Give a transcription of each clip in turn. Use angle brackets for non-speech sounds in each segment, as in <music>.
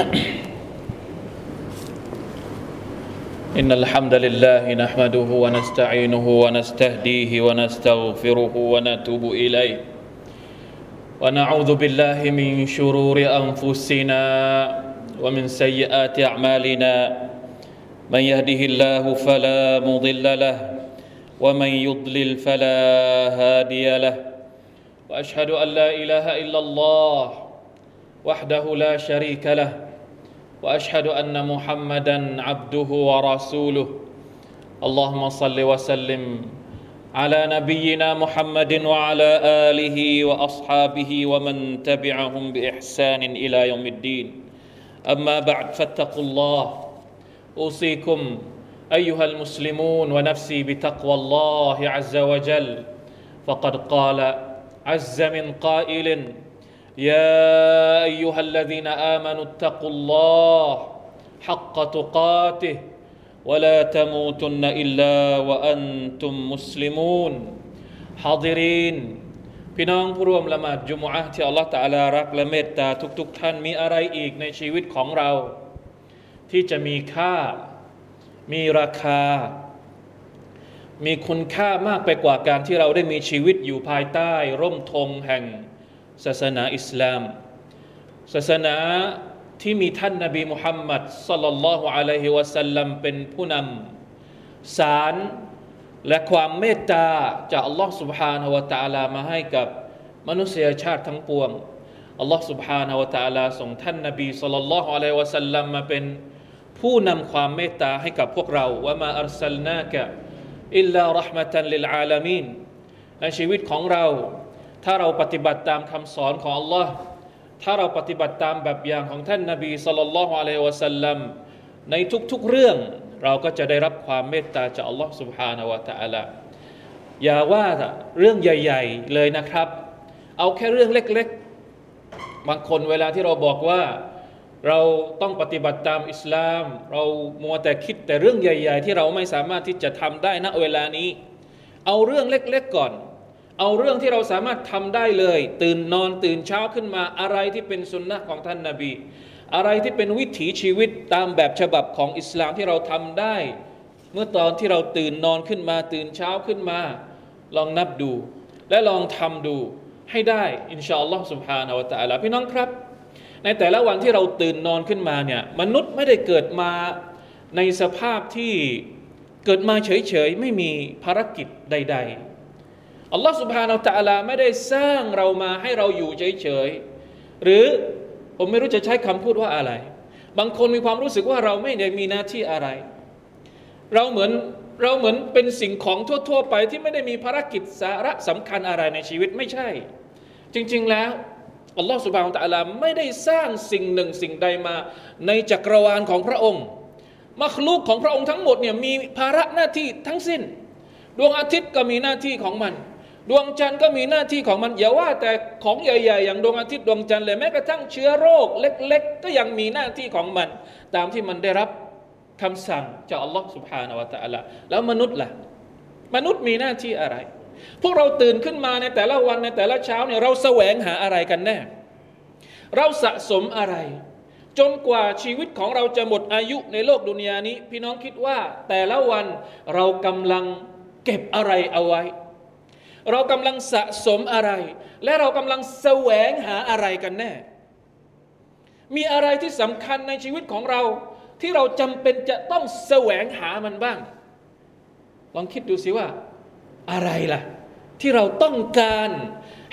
<coughs> إن الحمد لله نحمده ونستعينه ونستهديه ونستغفره ونتوب إليه. ونعوذ بالله من شرور أنفسنا ومن سيئات أعمالنا. من يهده الله فلا مضل له ومن يضلل فلا هادي له. وأشهد أن لا إله إلا الله وحده لا شريك له. وأشهد أن محمدا عبده ورسوله. اللهم صل وسلم على نبينا محمد وعلى آله وأصحابه ومن تبعهم بإحسان إلى يوم الدين. أما بعد فاتقوا الله. أوصيكم أيها المسلمون ونفسي بتقوى الله عز وجل. فقد قال عز من قائل يا ايها الذين امنوا اتقوا الله حق تقاته ولا تموتن الا وانتم مسلمون حاضرينพี่น้องผู้ร่วมละหมาดจุมอะห์ที่อัลลอฮฺตะอาลารักและเมตตาทุกๆทท่านมีอะไรอีกในชีวิตของเรา ที่จะมีค่า มีราคา มีคุณค่ามากไปกว่าการที่เราได้มีชีวิตอยู่ภายใต้ ร่มธงแห่ง ศาสนาอิสลาม ศาสนาที่มีท่านนาบีมุฮัมมัดสัลลัลลอฮุอะลัยฮิวะสัลลัมเป็นผู้นำสารและความเมตตาจากอัลลอฮ์ سبحانه และ تعالى มาให้กับมนุษยชาติทั้งปวงอัลลอฮ์ سبحانه และ تعالى ส่งท่านนาบีสัลลัลลอฮุอะลัยฮิวะสัลลัมมาเป็นผู้นำความเมตตาให้กับพวกเราว่ามาอัลสลนากะอิลลารห์มะตันลิลอาลามีนในชีวิตของเรา ถ้าเราปฏิบัติตามคำสอนของ Allah ถ้าเราปฏิบัติตามแบบอย่างของท่านนาบีสัลลัลลอฮุอะลัยฮิวะสัลลัมในทุกๆเรื่อง เราก็จะได้รับความเมตตาจาก Allah سبحانه และ تعالى อย่าว่าเรื่องใหญ่ ๆ เลยนะครับ เอาแค่เรื่องเล็กๆ บางคนเวลาที่เราบอกว่า เราต้องปฏิบัติตามอิสลาม เรามัวแต่คิดแต่เรื่องใหญ่ ๆ ที่เราไม่สามารถที่จะทำได้ณเวลานี้ เอาเรื่องเล็กๆก่อน เอาเรื่องที่เราสามารถทำได้เลย ตื่นนอนตื่นเช้าขึ้นมาอะไรที่เป็นสุนนะของท่านนาบี อะไรที่เป็นวิถีชีวิตตามแบบฉบับของอิสลามที่เราทำได้ เมื่อตอนที่เราตื่นนอนขึ้นมา ตื่นเช้าขึ้นมา ลองนับดู และลองทำดูให้ได้อินชาอัลลอฮ์สุบฮานาวะตะอัลาพี่น้องครับ ในแต่ละวันที่เราตื่นนอนขึ้นมาเนี่ยมนุษย์ไม่ได้เกิดมาในสภาพที่เกิดมาเฉยๆ ไม่มีภารกิจใด ๆ อัลลอฮ์สุบฮานาอัลลอไม่ได้สร้างเรามาให้เราอยู่เฉยๆหรือผมไม่รู้จะใช้คำพูดว่าอะไร บางคนมีความรู้สึกว่าเราไม่ได้มีหน้าที่อะไร เราเหมือนเราเหมือนเป็นสิ่งของทั่ว ๆ ไปที่ไม่ได้มีภารกิจสาระสำคัญอะไรในชีวิตไม่ใช่ จริง ๆแล้วอัลลอฮ์สุบฮานาอัลลอไม่ได้สร้างสิ่งหนึ่งสิ่งใดมา ในจักรวาลของพระองค์มัคลูกของพระองค์ทั้งหมดเนี่ยมีภาระหน้าที่ทั้งสิ้น ดวงอาทิตย์ก็มีหน้าที่ของมัน ดวงจันทร์ก็มีหน้าที่ของมันอย่าว่าแต่ของใหญ่ ๆ อย่างดวงอาทิตย์ดวงจันทร์เลยแม้กระทั่งเชื้อโรค เล็ก ๆ ก็ยังมีหน้าที่ของมัน ตามที่มันได้รับคำสั่งจากอัลลอฮ์สุบฮานาวะตะอัลลแล้วมนุษย์ล่ะ มนุษย์มีหน้าที่อะไร พวกเราตื่นขึ้นมาในแต่ละวันในแต่ละเช้าเนี่ยเราแสวงหาอะไรกันแน่ เราสะสมอะไร จนกว่าชีวิตของเราจะหมดอายุในโลกดุนยานี้ พี่น้องคิดว่าแต่ละวันเรากำลังเก็บอะไรเอาไว้ เรากำลังสะสมอะไร และเรากำลังแสวงหาอะไรกันแน่ มีอะไรที่สำคัญในชีวิตของเรา ที่เราจำเป็นจะต้องแสวงหามันบ้าง ลองคิดดูสิว่า อะไรล่ะ ที่เราต้องการ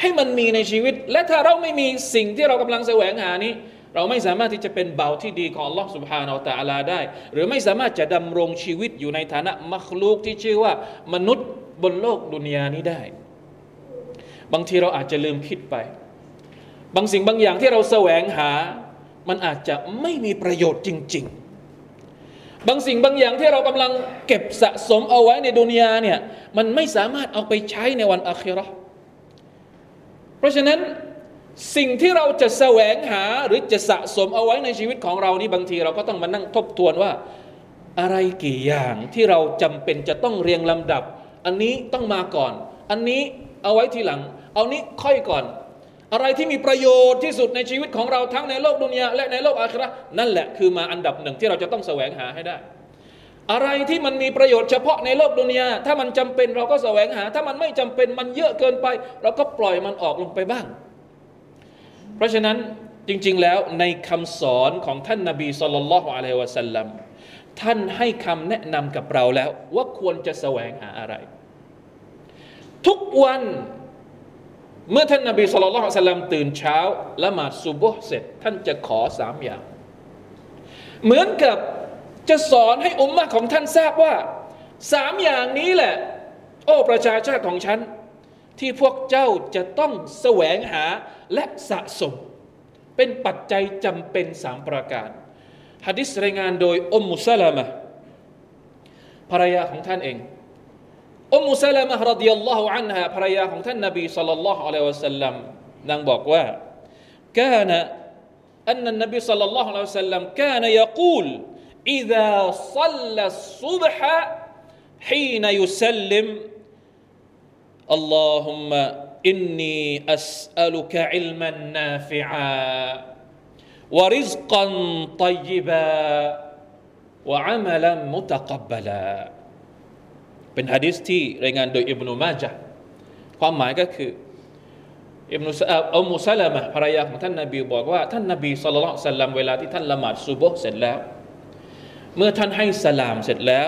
ให้มันมีในชีวิต และถ้าเราไม่มีสิ่งที่เรากำลังแสวงหานี้ เราไม่สามารถที่จะเป็นเบาที่ดีของลอสุภาเนาตะอาลาได้ หรือไม่สามารถจะดำรงชีวิตอยู่ในฐานะมัคลูกที่ชื่อว่ามนุษย์บนโลกดุนยานี้ได้ บางทีเราอาจจะลืมคิดไป บางสิ่งบางอย่างที่เราแสวงหา มันอาจจะไม่มีประโยชน์จริง ๆ บางสิ่งบางอย่างที่เรากำลังเก็บสะสมเอาไว้ในดุนยาเนี่ยมันไม่สามารถเอาไปใช้ในวันอาคิรอเพราะฉะนั้นสิ่งที่เราจะแสวงหาหรือจะสะสมเอาไว้ในชีวิตของเรานี่บางทีเราก็ต้องมานั่งทบทวนว่าอะไรกี่อย่างที่เราจำเป็นจะต้องเรียงลำดับ อันนี้ต้องมาก่อน อันนี้เอาไว้ทีหลัง เอานี้ค่อยก่อน อะไรที่มีประโยชน์ที่สุดในชีวิตของเราทั้งในโลกดุนยาและในโลกอาครานั่นแหละคือมาอันดับหนึ่งที่เราจะต้องแสวงหาให้ได้ อะไรที่มันมีประโยชน์เฉพาะในโลกดุนยาถ้ามันจำเป็นเราก็แสวงหา ถ้ามันไม่จำเป็นมันเยอะเกินไป เราก็ปล่อยมันออกลงไปบ้าง เพราะฉะนั้นจริง ๆ แล้วในคำสอนของท่านนาบีสุลต่านละฮ์อะลัยวะสัลลัมท่านให้คำแนะนำกับเราแล้วว่าควรจะแสวงหาอะไร ทุกวัน เมื่อท่านนาบีสุลต่านละสัลลัมตื่นเช้าละหมาดซุบฮ์เสร็จ ท่านจะขอสามอย่าง เหมือนกับจะสอนให้อุมมะของท่านทราบว่าสามอย่างนี้แหละ โอ้ประชาชาติของฉัน ที่พวกเจ้าจะต้องแสวงหาและสะสม เป็นปัจจัยจำเป็นสามประการฮะดิษรายงานโดยอุมมุสลามะภรรยาของท่านเอง อุมมุสลามะรดิยัลลอฮุอันฮาภรรยาของท่านนบีสัลลัลลอฮุอะลัยฮิวะสัลลัมนางบอกว่า كان أن النبي صلى الله عليه وسلم كان يقول إذا صلى الصبح حين يسلم اللهم إني أسألك علما نافعا ورزقا طيبا وعملا متقبلا เป็นฮะดิษที่รายงานโดยอิบนุมาจาความหมายก็คืออิบนุอัลมุสลามะภรรยาของท่านนาบีบอกว่าท่านนาบีสุลต่านสัลลัมเวลาที่ท่านละหมาดซุบฮ์เสร็จแล้ว เมื่อท่านให้สลามเสร็จแล้ว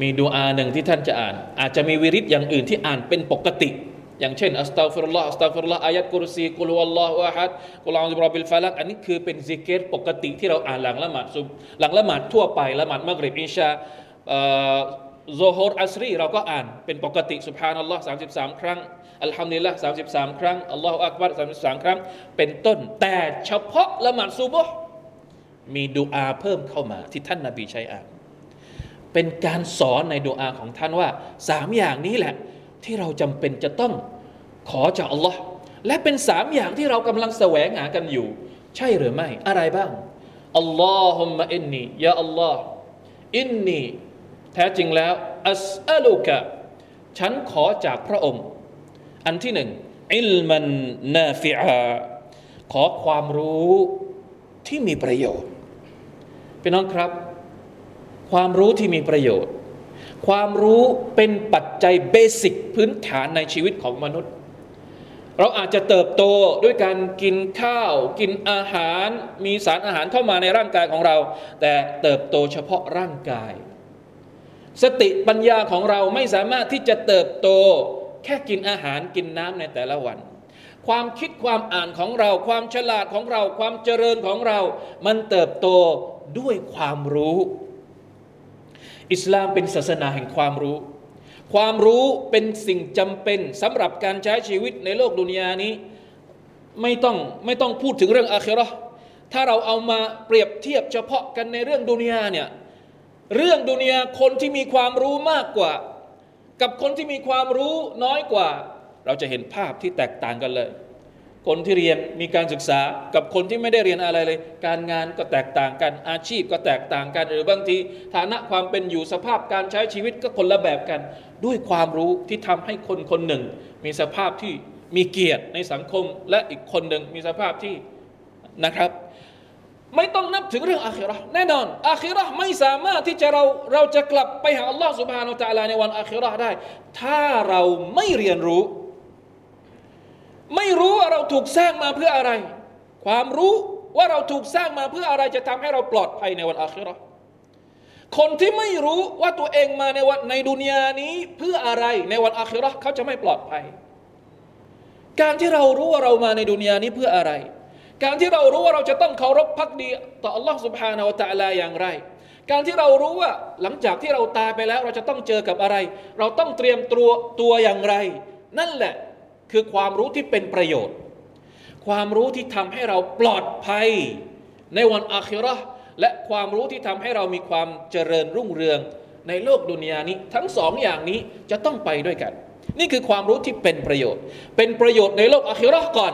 มีดุอาหนึ่งที่ท่านจะอ่าน อาจจะมีวิริดอย่างอื่นที่อ่านเป็นปกติ อย่างเช่นأستغفر الله أستغفر الله آية الكرسي قل هو الله أحد قل أعوذ برب الفلقอันนี้คือเป็นซิเกรปกติที่เราอ่านหลังละหมาดซุบฮ์หลังละหมาดทั่วไปละหมาดมักริบอิชา โซฮรอัสรีเราก็อ่านเป็นปกติسبحان الله 33ครั้งالحمد لله 33ครั้งالله أكبر 33ครั้ง เป็นต้น แต่เฉพาะละหมาดซุบฮ์มีดูอาเพิ่มเข้ามาที่ท่านนาบีใช้อ่าน เป็นการสอนในดูอาของท่านว่าสามอย่างนี้แหละ ที่เราจำเป็นจะต้องขอจากอัลลอฮ์และเป็นสามอย่างที่เรากำลังแสวงหากันอยู่ ใช่หรือไม่อะไรบ้างอัลลอฮุมะอินนียาอัลลอฮ์อินนี แท้จริงแล้วอัสอัลุกะฉันขอจากพระองค์ อันที่หนึ่งอิลมันนาฟิอาขอความรู้ที่มีประโยชน์พี่น้องครับ ความรู้ที่มีประโยชน์ ความรู้เป็นปัจจัยเบสิกพื้นฐานในชีวิตของมนุษย์ เราอาจจะเติบโตด้วยการกินข้าว กินอาหาร มีสารอาหารเข้ามาในร่างกายของเรา แต่เติบโตเฉพาะร่างกาย สติปัญญาของเราไม่สามารถที่จะเติบโต แค่กินอาหารกินน้ำในแต่ละวัน ความคิดความอ่านของเรา ความฉลาดของเรา ความเจริญของเรา มันเติบโตด้วยความรู้ อิสลามเป็นศาสนาแห่งความรู้ ความรู้เป็นสิ่งจำเป็นสำหรับการใช้ชีวิตในโลกดุนยานี้ ไม่ต้องไม่ต้องพูดถึงเรื่องอาครอถ้าเราเอามาเปรียบเทียบเฉพาะกันในเรื่องดุนยาเนี่ย เรื่องดุนยาคนที่มีความรู้มากกว่า กับคนที่มีความรู้น้อยกว่า เราจะเห็นภาพที่แตกต่างกันเลย คนที่เรียนมีการศึกษา กับคนที่ไม่ได้เรียนอะไรเลย การงานก็แตกต่างกัน อาชีพก็แตกต่างกัน หรือบางที ฐานะความเป็นอยู่สภาพการใช้ชีวิตก็คนละแบบกัน ด้วยความรู้ที่ทำให้คนคนหนึ่ง มีสภาพที่มีเกียรติในสังคมและอีกคนหนึ่งมีสภาพที่นะครับ ไม่ต้องนับถึงเรื่องอาคิราแน่นอน อาคิราไม่สามารถที่จะเราเราจะกลับไปหาอัลลอฮ์สุบฮานาอัลตะลาในวันอาคิราได้ ถ้าเราไม่เรียนรู้ ไม่รู้ว่าเราถูกสร้างมาเพื่ออะไร ความรู้ว่าเราถูกสร้างมาเพื่ออะไรจะทำให้เราปลอดภัยในวันอาคิราคนที่ไม่รู้ว่าตัวเองมาในวันในดุนยานี้เพื่ออะไรในวันอาคิราเขาจะไม่ปลอดภัย การที่เรารู้ว่าเรามาในดุนยานี้เพื่ออะไร การที่เรารู้ว่าเราจะต้องเคารพพักดีต่อ Allah سبحانه และ تعالى อย่างไร การที่เรารู้ว่าหลังจากที่เราตายไปแล้ว เราจะต้องเจอกับอะไร เราต้องเตรียมตัวตัวอย่างไร นั่นแหละคือความรู้ที่เป็นประโยชน์ ความรู้ที่ทำให้เราปลอดภัยในวันอาคิเราะห์และความรู้ที่ทำให้เรามีความเจริญรุ่งเรืองในโลกดุนยานี้ ทั้งสองอย่างนี้จะต้องไปด้วยกัน นี่คือความรู้ที่เป็นประโยชน์ เป็นประโยชน์ในโลกอาคิเราะห์ก่อน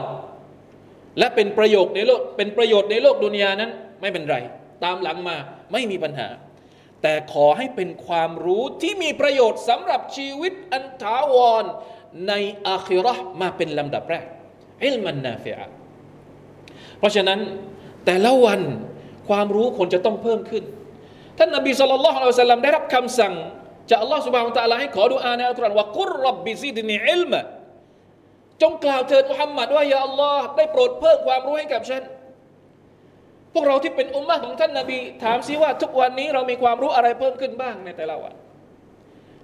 และเป็นประโยชน์ในโลกเป็นประโยชน์ในโลกดุนยานั้น ไม่เป็นไร ตามหลังมาไม่มีปัญหา แต่ขอให้เป็นความรู้ที่มีประโยชน์สำหรับชีวิตอันถาวรในอาคิราะห์มาเป็นลำดับแรกอิลมันนาฟิอะเพราะฉะนั้นแต่ละวันความรู้ควรจะต้องเพิ่มขึ้น ท่านนบีสุลต่านละฮ์อัลลอฮ์ได้รับคำสั่งจากอัลลอฮ์สุบฮานตะลาให้ขอดุอาในอัลกุรอานว่ากุรรับบิซิดนีอิลมะ จงกล่าวเถิดมุฮัมมัดว่าอย่าอัลลอฮ์ได้โปรดเพิ่มความรู้ให้กับฉัน พวกเราที่เป็นอุมมะของท่านนบี ถามซิว่าทุกวันนี้เรามีความรู้อะไรเพิ่มขึ้นบ้างในแต่ละวัน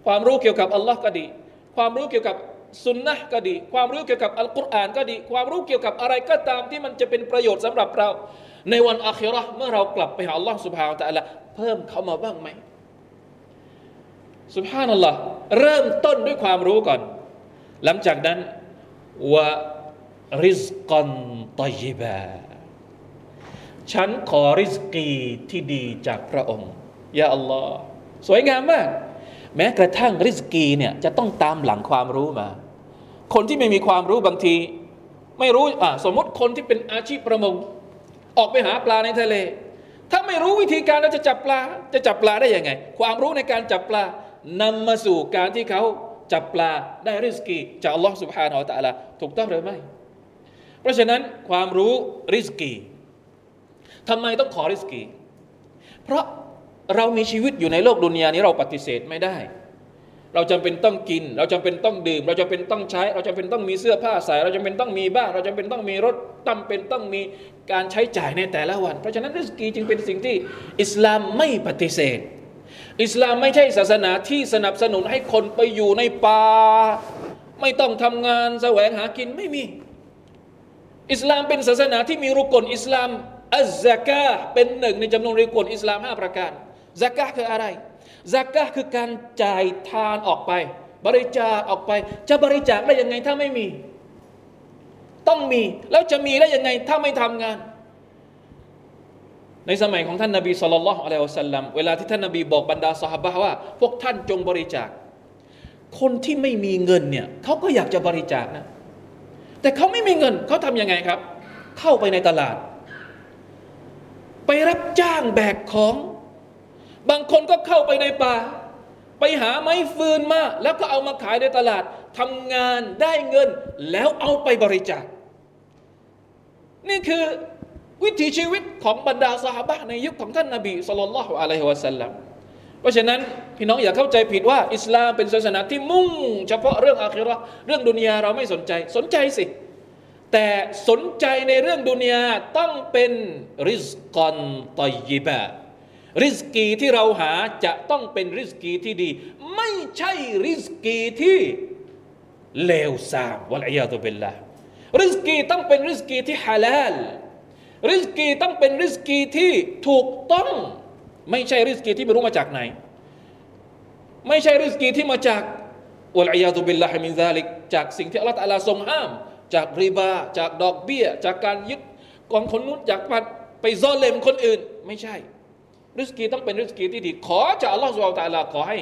ความรู้เกี่ยวกับอัลลอฮ์ก็ดี ความรู้เกี่ยวกับสุนนะก็ดี ความรู้เกี่ยวกับอัลกุรอานก็ดี ความรู้เกี่ยวกับอะไรก็ตามที่มันจะเป็นประโยชน์สำหรับเรา ในวันอาคิรอเมื่อเรากลับไปหาอัลลอฮ์สุบฮานตะละเพิ่มเข้ามาบ้างไหมสุบฮานัลลอฮ์เริ่มต้นด้วยความรู้ก่อน หลังจากนั้น วะริสกอนตอยบาฉันขอริสกีที่ดีจากพระองค์ยาอัลลอฮ์สวยงามมาก แม้กระทั่งริสกีเนี่ยจะต้องตามหลังความรู้มา คนที่ไม่มีความรู้บางที ไม่รู้อ่าสมมติคนที่เป็นอาชีพประมง ออกไปหาปลาในทะเล ถ้าไม่รู้วิธีการเราจะจับปลา จะจับปลาได้ยังไง ความรู้ในการจับปลานำมาสู่การที่เขาจับปลาได้ริสกีจากอัลลอฮ์สุบฮานอัลตะลา ถูกต้องหรือไม่ เพราะฉะนั้นความรู้ริสกีทำไมต้องขอริสกี เพราะเรามีชีวิตอยู่ในโลกดุนยานี้เราปฏิเสธไม่ได้ เราจำเป็นต้องกิน เราจำเป็นต้องดื่ม เราจำเป็นต้องใช้ เราจำเป็นต้องมีเสื้อผ้าใส่เราจำเป็นต้องมีบ้าน เราจำเป็นต้องมีรถจำเป็นต้องมีการใช้จ่ายในแต่ละวัน เพราะฉะนั้นริสกีจึงเป็นสิ่งที่อิสลามไม่ปฏิเสธ อิสลามไม่ใช่ศาสนาที่สนับสนุนให้คนไปอยู่ในป่า ไม่ต้องทำงานแสวงหากินไม่มี อิสลามเป็นศาสนาที่มีรุกลอิสลามอัซากาเป็นหนึ่งในจำนวนรุกลอิสลามห้าประการซากาคืออะไรซากาคือการจ่ายทานออกไป บริจาคออกไป จะบริจาคได้ยังไงถ้าไม่มี ต้องมีแล้วจะมีได้ยังไงถ้าไม่ทำงาน ในสมัยของท่านนาบีสุลต่านละอะลัยฮิวสัลลัมเวลาที่ท่านนาบีบอกบรรดาสหบะว่า พวกท่านจงบริจาค คนที่ไม่มีเงินเนี่ยเขาก็อยากจะบริจาคนะ แต่เขาไม่มีเงินเขาทำยังไงครับ เข้าไปในตลาด ไปรับจ้างแบกของ บางคนก็เข้าไปในป่า ไปหาไม้ฟืนมา แล้วก็เอามาขายในตลาดทำงานได้เงิน แล้วเอาไปบริจาค นี่คือวิถีชีวิตของบรรดาสหบะในยุคของท่านนาบีสุลต่านละฮ์อะลัยฮิวะสัลลัม เพราะฉะนั้นพี่น้องอย่าเข้าใจผิดว่า อิสลามเป็นศาสนาที่มุ่ง เฉพาะเรื่องอาคิรอเรื่องดุนยาเราไม่สนใจสนใจสิ แต่สนใจในเรื่องดุนยาต้องเป็นริสกอนطيباริสกีที่เราหาจะต้องเป็นริสกีที่ดี ไม่ใช่ริสกีที่เลวทรามوالعياذ باللهริสกีต้องเป็นริสกีที่ฮาลาลริสกีต้องเป็นริสกีที่ถูกต้อง ไม่ใช่ริสกีที่ไม่รู้มาจากไหน ไม่ใช่ริสกีที่มาจากالعياذ بالله من ذلكจากสิ่งที่อัลลอฮฺทรงห้าม จากริบา จากดอกเบี้ย จากการยึดกองคนนู้นจากไปซ่อนเลมคนอื่น ไม่ใช่ ริสกีต้องเป็นริสกีที่ดี ขอจากอัลลอฮฺสุบฮานตะลาขอให้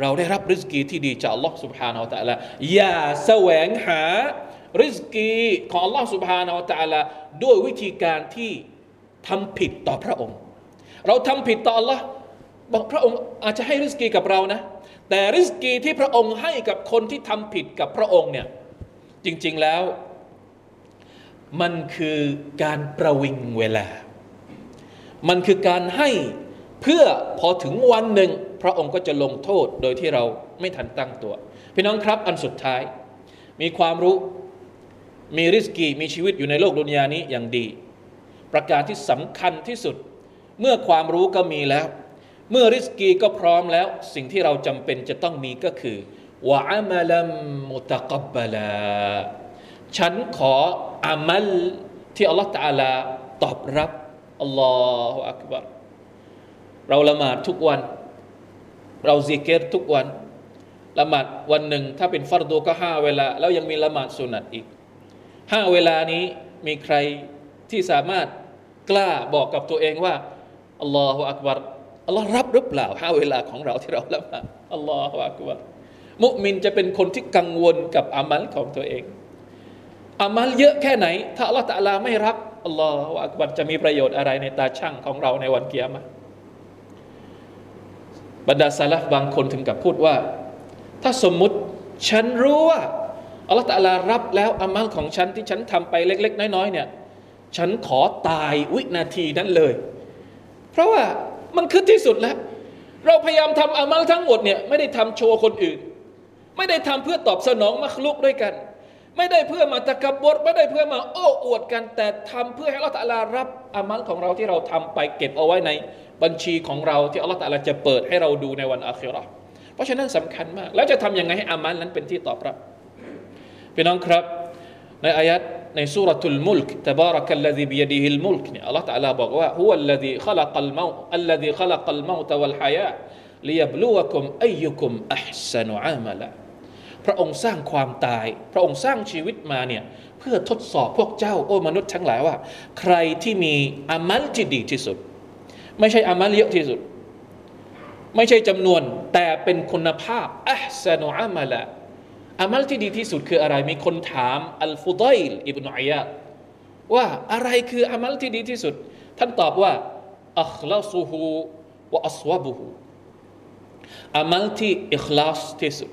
เราได้รับริสกีที่ดีจากอัลลอฮฺสุบฮานาลตะลาอย่าแสวงหาริสกีของอัลลอฮฺสุบฮานาลตะลาด้วยวิธีการที่ทำผิดต่อพระองค์ เราทำผิดต่อ Allah บอกพระองค์อาจจะให้ริสกีกับเรานะ แต่ริสกีที่พระองค์ให้กับคนที่ทำผิดกับพระองค์เนี่ยจริง ๆแล้ว มันคือการประวิงเวลา มันคือการให้เพื่อพอถึงวันหนึ่ง พระองค์ก็จะลงโทษโดยที่เราไม่ทันตั้งตัว พี่น้องครับอันสุดท้าย มีความรู้มีริสกีมีชีวิตอยู่ในโลกดุนยานี้อย่างดี ประการที่สำคัญที่สุด เมื่อความรู้ก็มีแล้ว เมื่อริสกีก็พร้อมแล้ว สิ่งที่เราจำเป็นจะต้องมีก็คือวะอามัลมุตะกับบลาฉันขออามัลที่อัลลอฮฺตาลาตอบรับอัลลอฮฺอักบารเราละหมาดทุกวัน เราซิกเกตทุกวันละหมาดวันหนึ่งถ้าเป็นฟัรดูก็ห้าเวลา แล้วยังมีละหมาดสุนัตอีกห้าเวลานี้มีใครที่สามารถกล้าบอกกับตัวเองว่า อัลลอฮฺอักบารอัลลอฮ์รับหรือเปล่าห้าเวลาของเราที่เราละหมาดอัลลอฮฺอักบารมุมินจะเป็นคนที่กังวลกับอามัลของตัวเองอามัลเยอะแค่ไหน ถ้าอัลลอฮฺตะลาไม่รับอัลลอฮฺอักบารจะมีประโยชน์อะไรในตาช่างของเราในวันเกียรมาบรรดาซาลฟบางคนถึงกับพูดว่า ถ้าสมมุติฉันรู้ว่าอัลลอฮฺตะลารับแล้วอามัลของฉันที่ฉันทำไปเล็ก ๆ น้อยๆเนี่ย ฉันขอตายวินาทีนั้นเลย เพราะว่ามันคือที่สุดแล้ว เราพยายามทำอามัลทั้งหมดเนี่ยไม่ได้ทำโชว์คนอื่น ไม่ได้ทำเพื่อตอบสนองมัคลุกด้วยกัน ไม่ได้เพื่อมาตะกบดไม่ได้เพื่อมาโอ้อวดกัน แต่ทำเพื่อให้อัลลอฮฺตะลารับอามัลของเราที่เราทำไปเก็บเอาไว้ในบัญชีของเราที่อัลลอฮฺตะลาจะเปิดให้เราดูในวันอาคิราะห์เพราะฉะนั้นสำคัญมาก แล้วจะทำยังไงให้อามัลนั้นเป็นที่ตอบรับพี่น้องครับ ในอายัด ในสุรทุลมุลกตบารักัลลดีบียดีฮิลมุลกเนี่ยอัลลอฮฺตะลาบอกว่าฮุวัลลดีขลักัล الذي خلق ดีขลักัลเมาตวัลฮายะลียบลูวะคุมอายุคุมอัพสนุพระองค์สร้างความตาย พระองค์สร้างชีวิตมาเนี่ยเพื่อทดสอบพวกเจ้าโอ้มนุษย์ทั้งหลายว่า ใครที่มีอามัลที่ดีที่สุด ไม่ใช่อามัลเยอะที่สุด ไม่ใช่จำนวนแต่เป็นคุณภาพอัพสนุอามะละ อามัลที่ดีที่สุดคืออะไร มีคนถามอัลฟุดัยลอิบนุอัยยะว่าอะไรคืออามัลที่ดีที่สุด ท่านตอบว่าอัคลาซุฮูวะอัสวะบุฮูอามัลที่อิคลาสที่สุด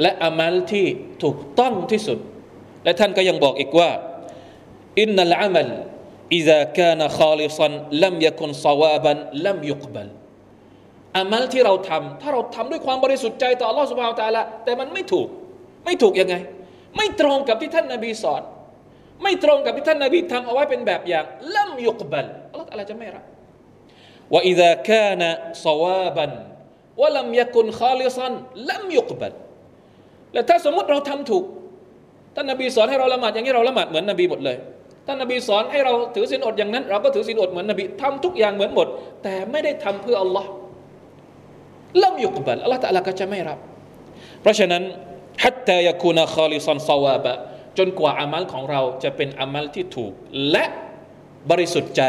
และอามัลที่ถูกต้องที่สุด และท่านก็ยังบอกอีกว่าอินนัลอามัล إذا كان خالصا لم يكن صوابا لم يقبل อามัลที่เราทำถ้าเราทำด้วยความบริสุทธิ์ใจต่อ Allah سبحانه และ تعالى แต่มันไม่ถูก ไม่ถูกยังไง ไม่ตรงกับที่ท่านนาบีสอน ไม่ตรงกับที่ท่านนาบีทำเอาไว้เป็นแบบอย่างلم يقبل อัลลอฮฺตะอาลาจะไม่รับوإذا كان صوابا ولم يكن خالصا لم يقبلและถ้าสมมติเราทำถูก ท่านนาบีสอนให้เราละหมาดอย่างนี้เราละหมาดเหมือนนบีหมดเลย ท่านนาบีสอนให้เราถือศีลอดอย่างนั้น เราก็ถือศีลอดเหมือนนบีทำทุกอย่างเหมือนหมด แต่ไม่ได้ทำเพื่ออัลลอฮ์لم يقبل อัลลอฮ์ตะอาลาก็จะไม่รับ เพราะฉะนั้น حتى يكون خالصا صوابا จนกว่าอามัลของเราจะเป็นอามัลที่ถูก และบริสุทธิ์ใจ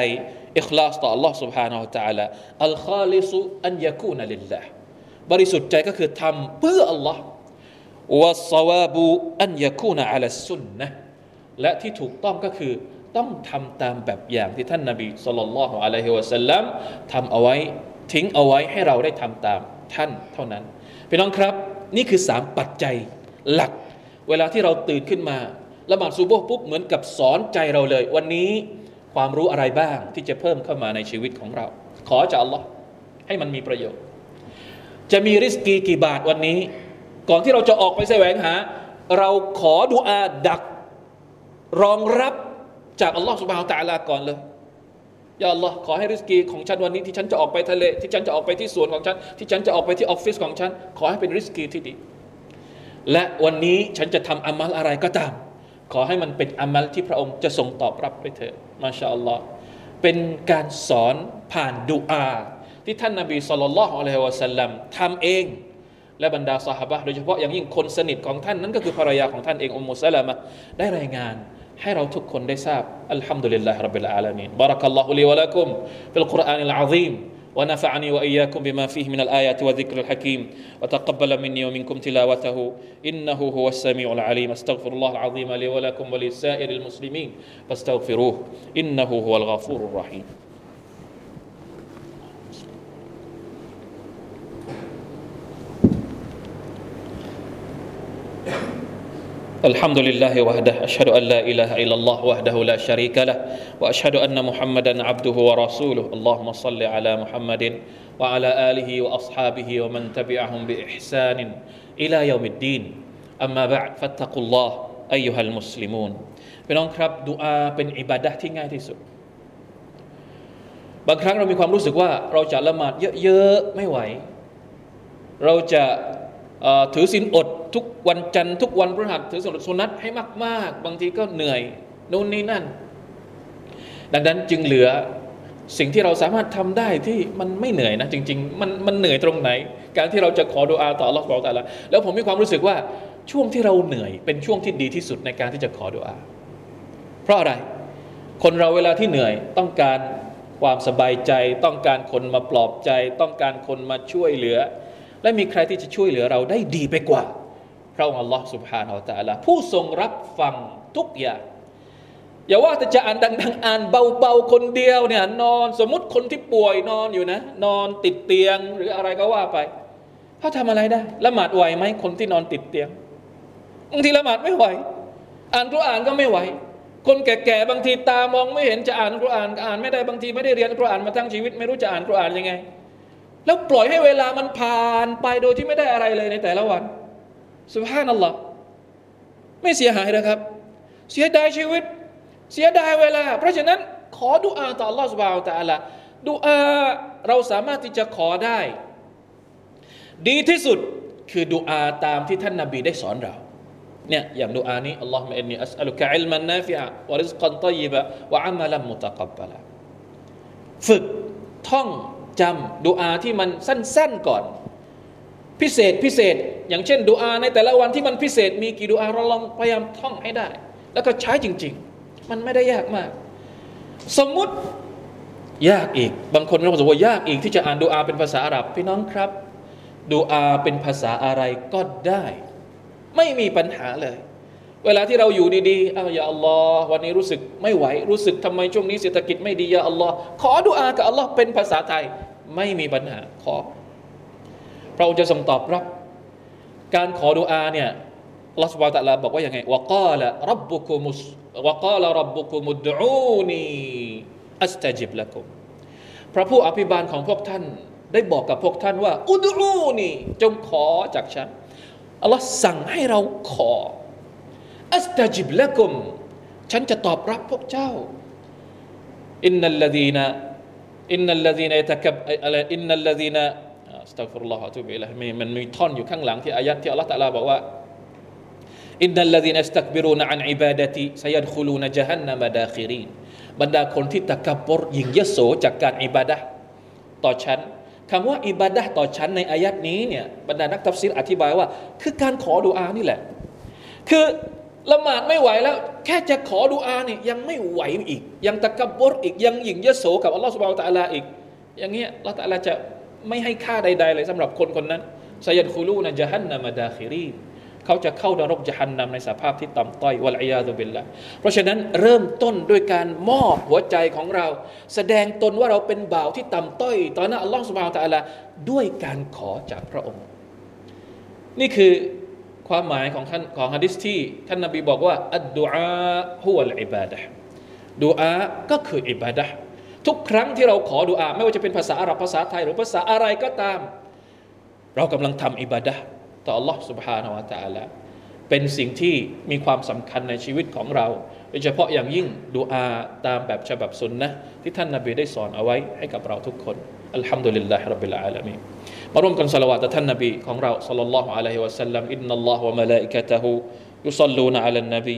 อิคลาสต่อ Allah سبحانه และ تعالى อัลคาลิซุอันยาคูนลิลลาห์บริสุทธิ์ใจก็คือทำเพื่อ Allah วัสวาบูอันยาคูนอัลสุนนะและที่ถูกต้องก็คือต้องทำตามแบบอย่างที่ท่านนาบีสุลต่านละฮ์อะลัยฮิวะสัลลัมทำเอาไว้ทิ้งเอาไว้ให้เราได้ทำตามท่านเท่านั้น พี่น้องครับ นี่คือสามปัจจัยหลัก เวลาที่เราตื่นขึ้นมาละหมาดซูโบปุ๊บเหมือนกับสอนใจเราเลย วันนี้ความรู้อะไรบ้างที่จะเพิ่มเข้ามาในชีวิตของเรา ขอจากอัลลอฮ์ให้มันมีประโยชน์ จะมีริสกีกี่บาทวันนี้ ก่อนที่เราจะออกไปแสวงหา เราขอดุอาดัก รองรับจากอัลลอฮ์สุบฮานตะลาก่อนเลย ยาอัลลอฮ์ขอให้ริสกีของฉันวันนี้ที่ฉันจะออกไปทะเลที่ฉันจะออกไปที่สวนของฉัน ที่ฉันจะออกไปที่ออฟฟิศของฉัน ขอให้เป็นริสกีที่ดี และวันนี้ฉันจะทำอามัลอะไรก็ตาม ขอให้มันเป็นอามัลที่พระองค์จะทรงตอบรับไปเถิดما شاء اللهเป็นการสอนผ่านดุอาที่ท่านนาบีصلى الله عليه وسلمทำเอง และบรรดาซอฮาบะฮ์โดยเฉพาะอย่างยิ่งคนสนิทของท่านนั้นก็คือภรรยาของท่านเองอุมมุสลามะได้รายงาน ให้เราทุกคนได้ทราบอัลฮัมดุลิลลาฮิรับบิลอาลามีนบารักัลลอฮุลีวะลักุมฟิลกุรอานิลอาซีม ونفعني وإياكم بما فيه من الآيات والذكر الحكيم وتقبل مني ومنكم تلاوته إنه هو السميع العليم استغفر الله العظيم لي ولكم ولسائر المسلمين فاستغفروه إنه هو الغفور الرحيم الحمد لله وحده أشهد أن لا إله إلا الله وحده لا شريك له وأشهد أن محمدا عبده ورسوله. اللهم صل على محمد وعلى آله وأصحابه ومن تبعهم بإحسان إلى يوم الدين. أما بعد فاتقوا الله أيها المسلمون. พี่น้องครับดุอาเป็นอิบาดะที่ง่ายที่สุด บางครั้งเรามีความรู้สึกว่าเราจะละหมาดเยอะๆไม่ไหว เราจะถือศีลอด ทุกวันจันทร์ทุกวันพฤหัสถือศีลอดสุนัตให้มาก ๆ บางทีก็เหนื่อยนู่นนี่นั่น ดังนั้นจึงเหลือสิ่งที่เราสามารถทำได้ที่มันไม่เหนื่อยนะ จริง ๆ มันมันเหนื่อยตรงไหน การที่เราจะขอดุอาต่อรอดบอกแต่ละแล้วผมมีความรู้สึกว่าช่วงที่เราเหนื่อยเป็นช่วงที่ดีที่สุดในการที่จะขอดุอา เพราะอะไร คนเราเวลาที่เหนื่อยต้องการความสบายใจ ต้องการคนมาปลอบใจ ต้องการคนมาช่วยเหลือ และมีใครที่จะช่วยเหลือเราได้ดีไปกว่า พระองค์อัลลอฮ์ سبحانه และ تعالى ผู้ทรงรับฟังทุกอย่าง อย่าว่าแต่จะอ่านดังๆอ่านเบาๆคนเดียวเนี่ยนอนสมมติคนที่ป่วยนอนอยู่นะ นอนติดเตียงหรืออะไรก็ว่าไปเขาทำอะไรได้ละหมาดไหวไหมคนที่นอนติดเตียง บางทีละหมาดไม่ไหว อ่านกุรอานก็ไม่ไหว คนแก่ๆบางทีตามองไม่เห็นจะอ่านกุรอานอ่านไม่ได้บางทีไม่ได้เรียนกุรอานมาทั้งชีวิต ไม่รู้จะอ่านกุรอานยังไง แล้วปล่อยให้เวลามันผ่านไปโดยที่ไม่ได้อะไรเลยในแต่ละวัน สุภาพนัลลอฮ์ไม่เสียหายนะครับ เสียดายชีวิต เสียดายเวลา เพราะฉะนั้นขอดุอาต่อ Allah สุบาวตะอัลละดุอาเราสามารถที่จะขอได้ ดีที่สุดคือดุอาตามที่ท่านนาบีได้สอนเราเนี่ยอย่างดุอานี้อัลลอฮฺมะอินนีอัสอัลุกะอิลมันนาฟิอะวะริซกันตอยบะวะอามัลัมมุตะกับบะละฝึกท่องจำดุอาที่มันสั้น ๆก่อน พิเศษพิเศษ อย่างเช่นดุอาในแต่ละวันที่มันพิเศษมีกี่ดุอาเราลองพยายามท่องให้ได้ แล้วก็ใช้จริง ๆ มันไม่ได้ยากมาก สมมุติยากอีก บางคนเราบอกว่ายากอีกที่จะอ่านดุอาเป็นภาษาอาหรับพี่น้องครับดุอาเป็นภาษาอะไรก็ได้ ไม่มีปัญหาเลย เวลาที่เราอยู่ดีๆอ้าวอย่าอัลลอฮ์วันนี้รู้สึกไม่ไหว รู้สึกทำไมช่วงนี้เศรษฐกิจไม่ดีอย่าอัลลอฮ์ขอดุอากับอัลลอฮ์เป็นภาษาไทย ไม่มีปัญหาขอ พระองค์จะทรงตอบรับ การขอดุอาเนี่ยลอสุบะตะลาบอกว่าอย่างไงวะกาละรับบุคุมุสวะกาละรับบุคุมุดอูนีอัสตจิบละกุมพระผู้อภิบาลของพวกท่านได้บอกกับพวกท่านว่า อุดรูนีจงขอจากฉันอัลลอฮ์สั่งให้เราขออัสตาจิบละกุมฉันจะตอบรับพวกเจ้าอินนัลลดีนอินนัลลดีนยตะกับอะไรอินนัลลดีนั أستغفر الله العظيم มันมีท่อนอยู่ข้างหลังที่อายัดที่อัลลอฮฺตะลาบอกว่าอินนัลลดีนัสตักบิรูนอันอิบาดะติซยัดคุลูนจฮันนัมดาคิรีนบรรดาคนที่ตะกับบรยิงยโสจากการอิบาดะต่อฉันคำว่าอิบาดะต่อฉันในอายัดนี้เนี่ยบรรดานัก تفسير อธิบายว่า คือการขอดุอานี่แหละ คือละหมาดไม่ไหวแล้ว แค่จะขอดุอาเนี่ยยังไม่ไหวอีก ยัง تكبر อีกยังหยิ่งยโสกับอัลลอฮฺ سبحانه وتعالى อีก อย่างเงี้ยอัลลอฮฺตะลาจะ ไม่ให้ค่าใด ๆ เลยสำหรับคนคนนั้นไซยัดคูลูนะจฮันนามาดาคิรีนเขาจะเข้านรกจะหันนำในสภาพที่ต่ำต้อยวะลัยยาตุบิลละเพราะฉะนั้นเริ่มต้นด้วยการมอบหัวใจของเรา แสดงตนว่าเราเป็นบ่าวที่ต่ำต้อยตอหน้าอัลลอฮฺสุบฮาวตะลาด้วยการขอจากพระองค์ นี่คือความหมายของท่านของฮะดิษที่ท่านนบีบอกว่าอัดดุอาฮุวลอิบาดะดุอาก็คืออิบาดะ ทุกครั้งที่เราขอดุอาไม่ว่าจะเป็นภาษาอาหรับภาษาไทย หรือภาษาอะไรก็ตาม เรากำลังทำอิบาดะต่อ Allah سبحانه และ تعالى เป็นสิ่งที่มีความสำคัญในชีวิตของเรา โดยเฉพาะอย่างยิ่งดูอาตามแบบฉบับสุนนะที่ท่านนาบีได้สอนเอาไว้ให้กับเราทุกคนอัลฮัมดุลิลลาฮิรับบิลอาลามีมาร่วมกันสละวาตท่านนาบีของเราสัลลัลลอฮุอะลัยฮิวะสัลลัมอินนัลลอฮฺวะมะลาอิกะตะฮูยุศ็อลลูนอะลันนบี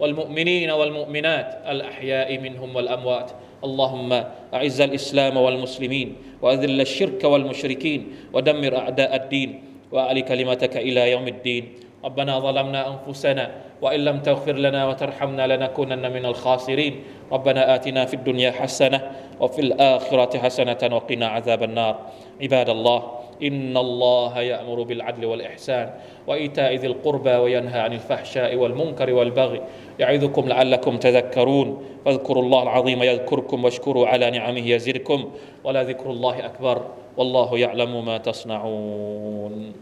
والمؤمنين والمؤمنات الأحياء منهم والأموات. اللهم أعز الإسلام والمسلمين وأذل الشرك والمشركين ودمر أعداء الدين وأعل كلمتك إلى يوم الدين. ربنا ظلمنا أنفسنا وإن لم تغفر لنا وترحمنا لنكونن من الخاسرين. ربنا آتنا في الدنيا حسنة وفي الآخرة حسنة وقنا عذاب النار. عباد الله إن الله يأمر بالعدل والإحسان وإيتاء ذي القربى وينهى عن الفحشاء والمنكر والبغي يعظكم لعلكم تذكرون. فاذكروا الله العظيم يذكركم واشكروا على نعمه يزدكم. ولذكر الله أكبر. والله يعلم ما تصنعون.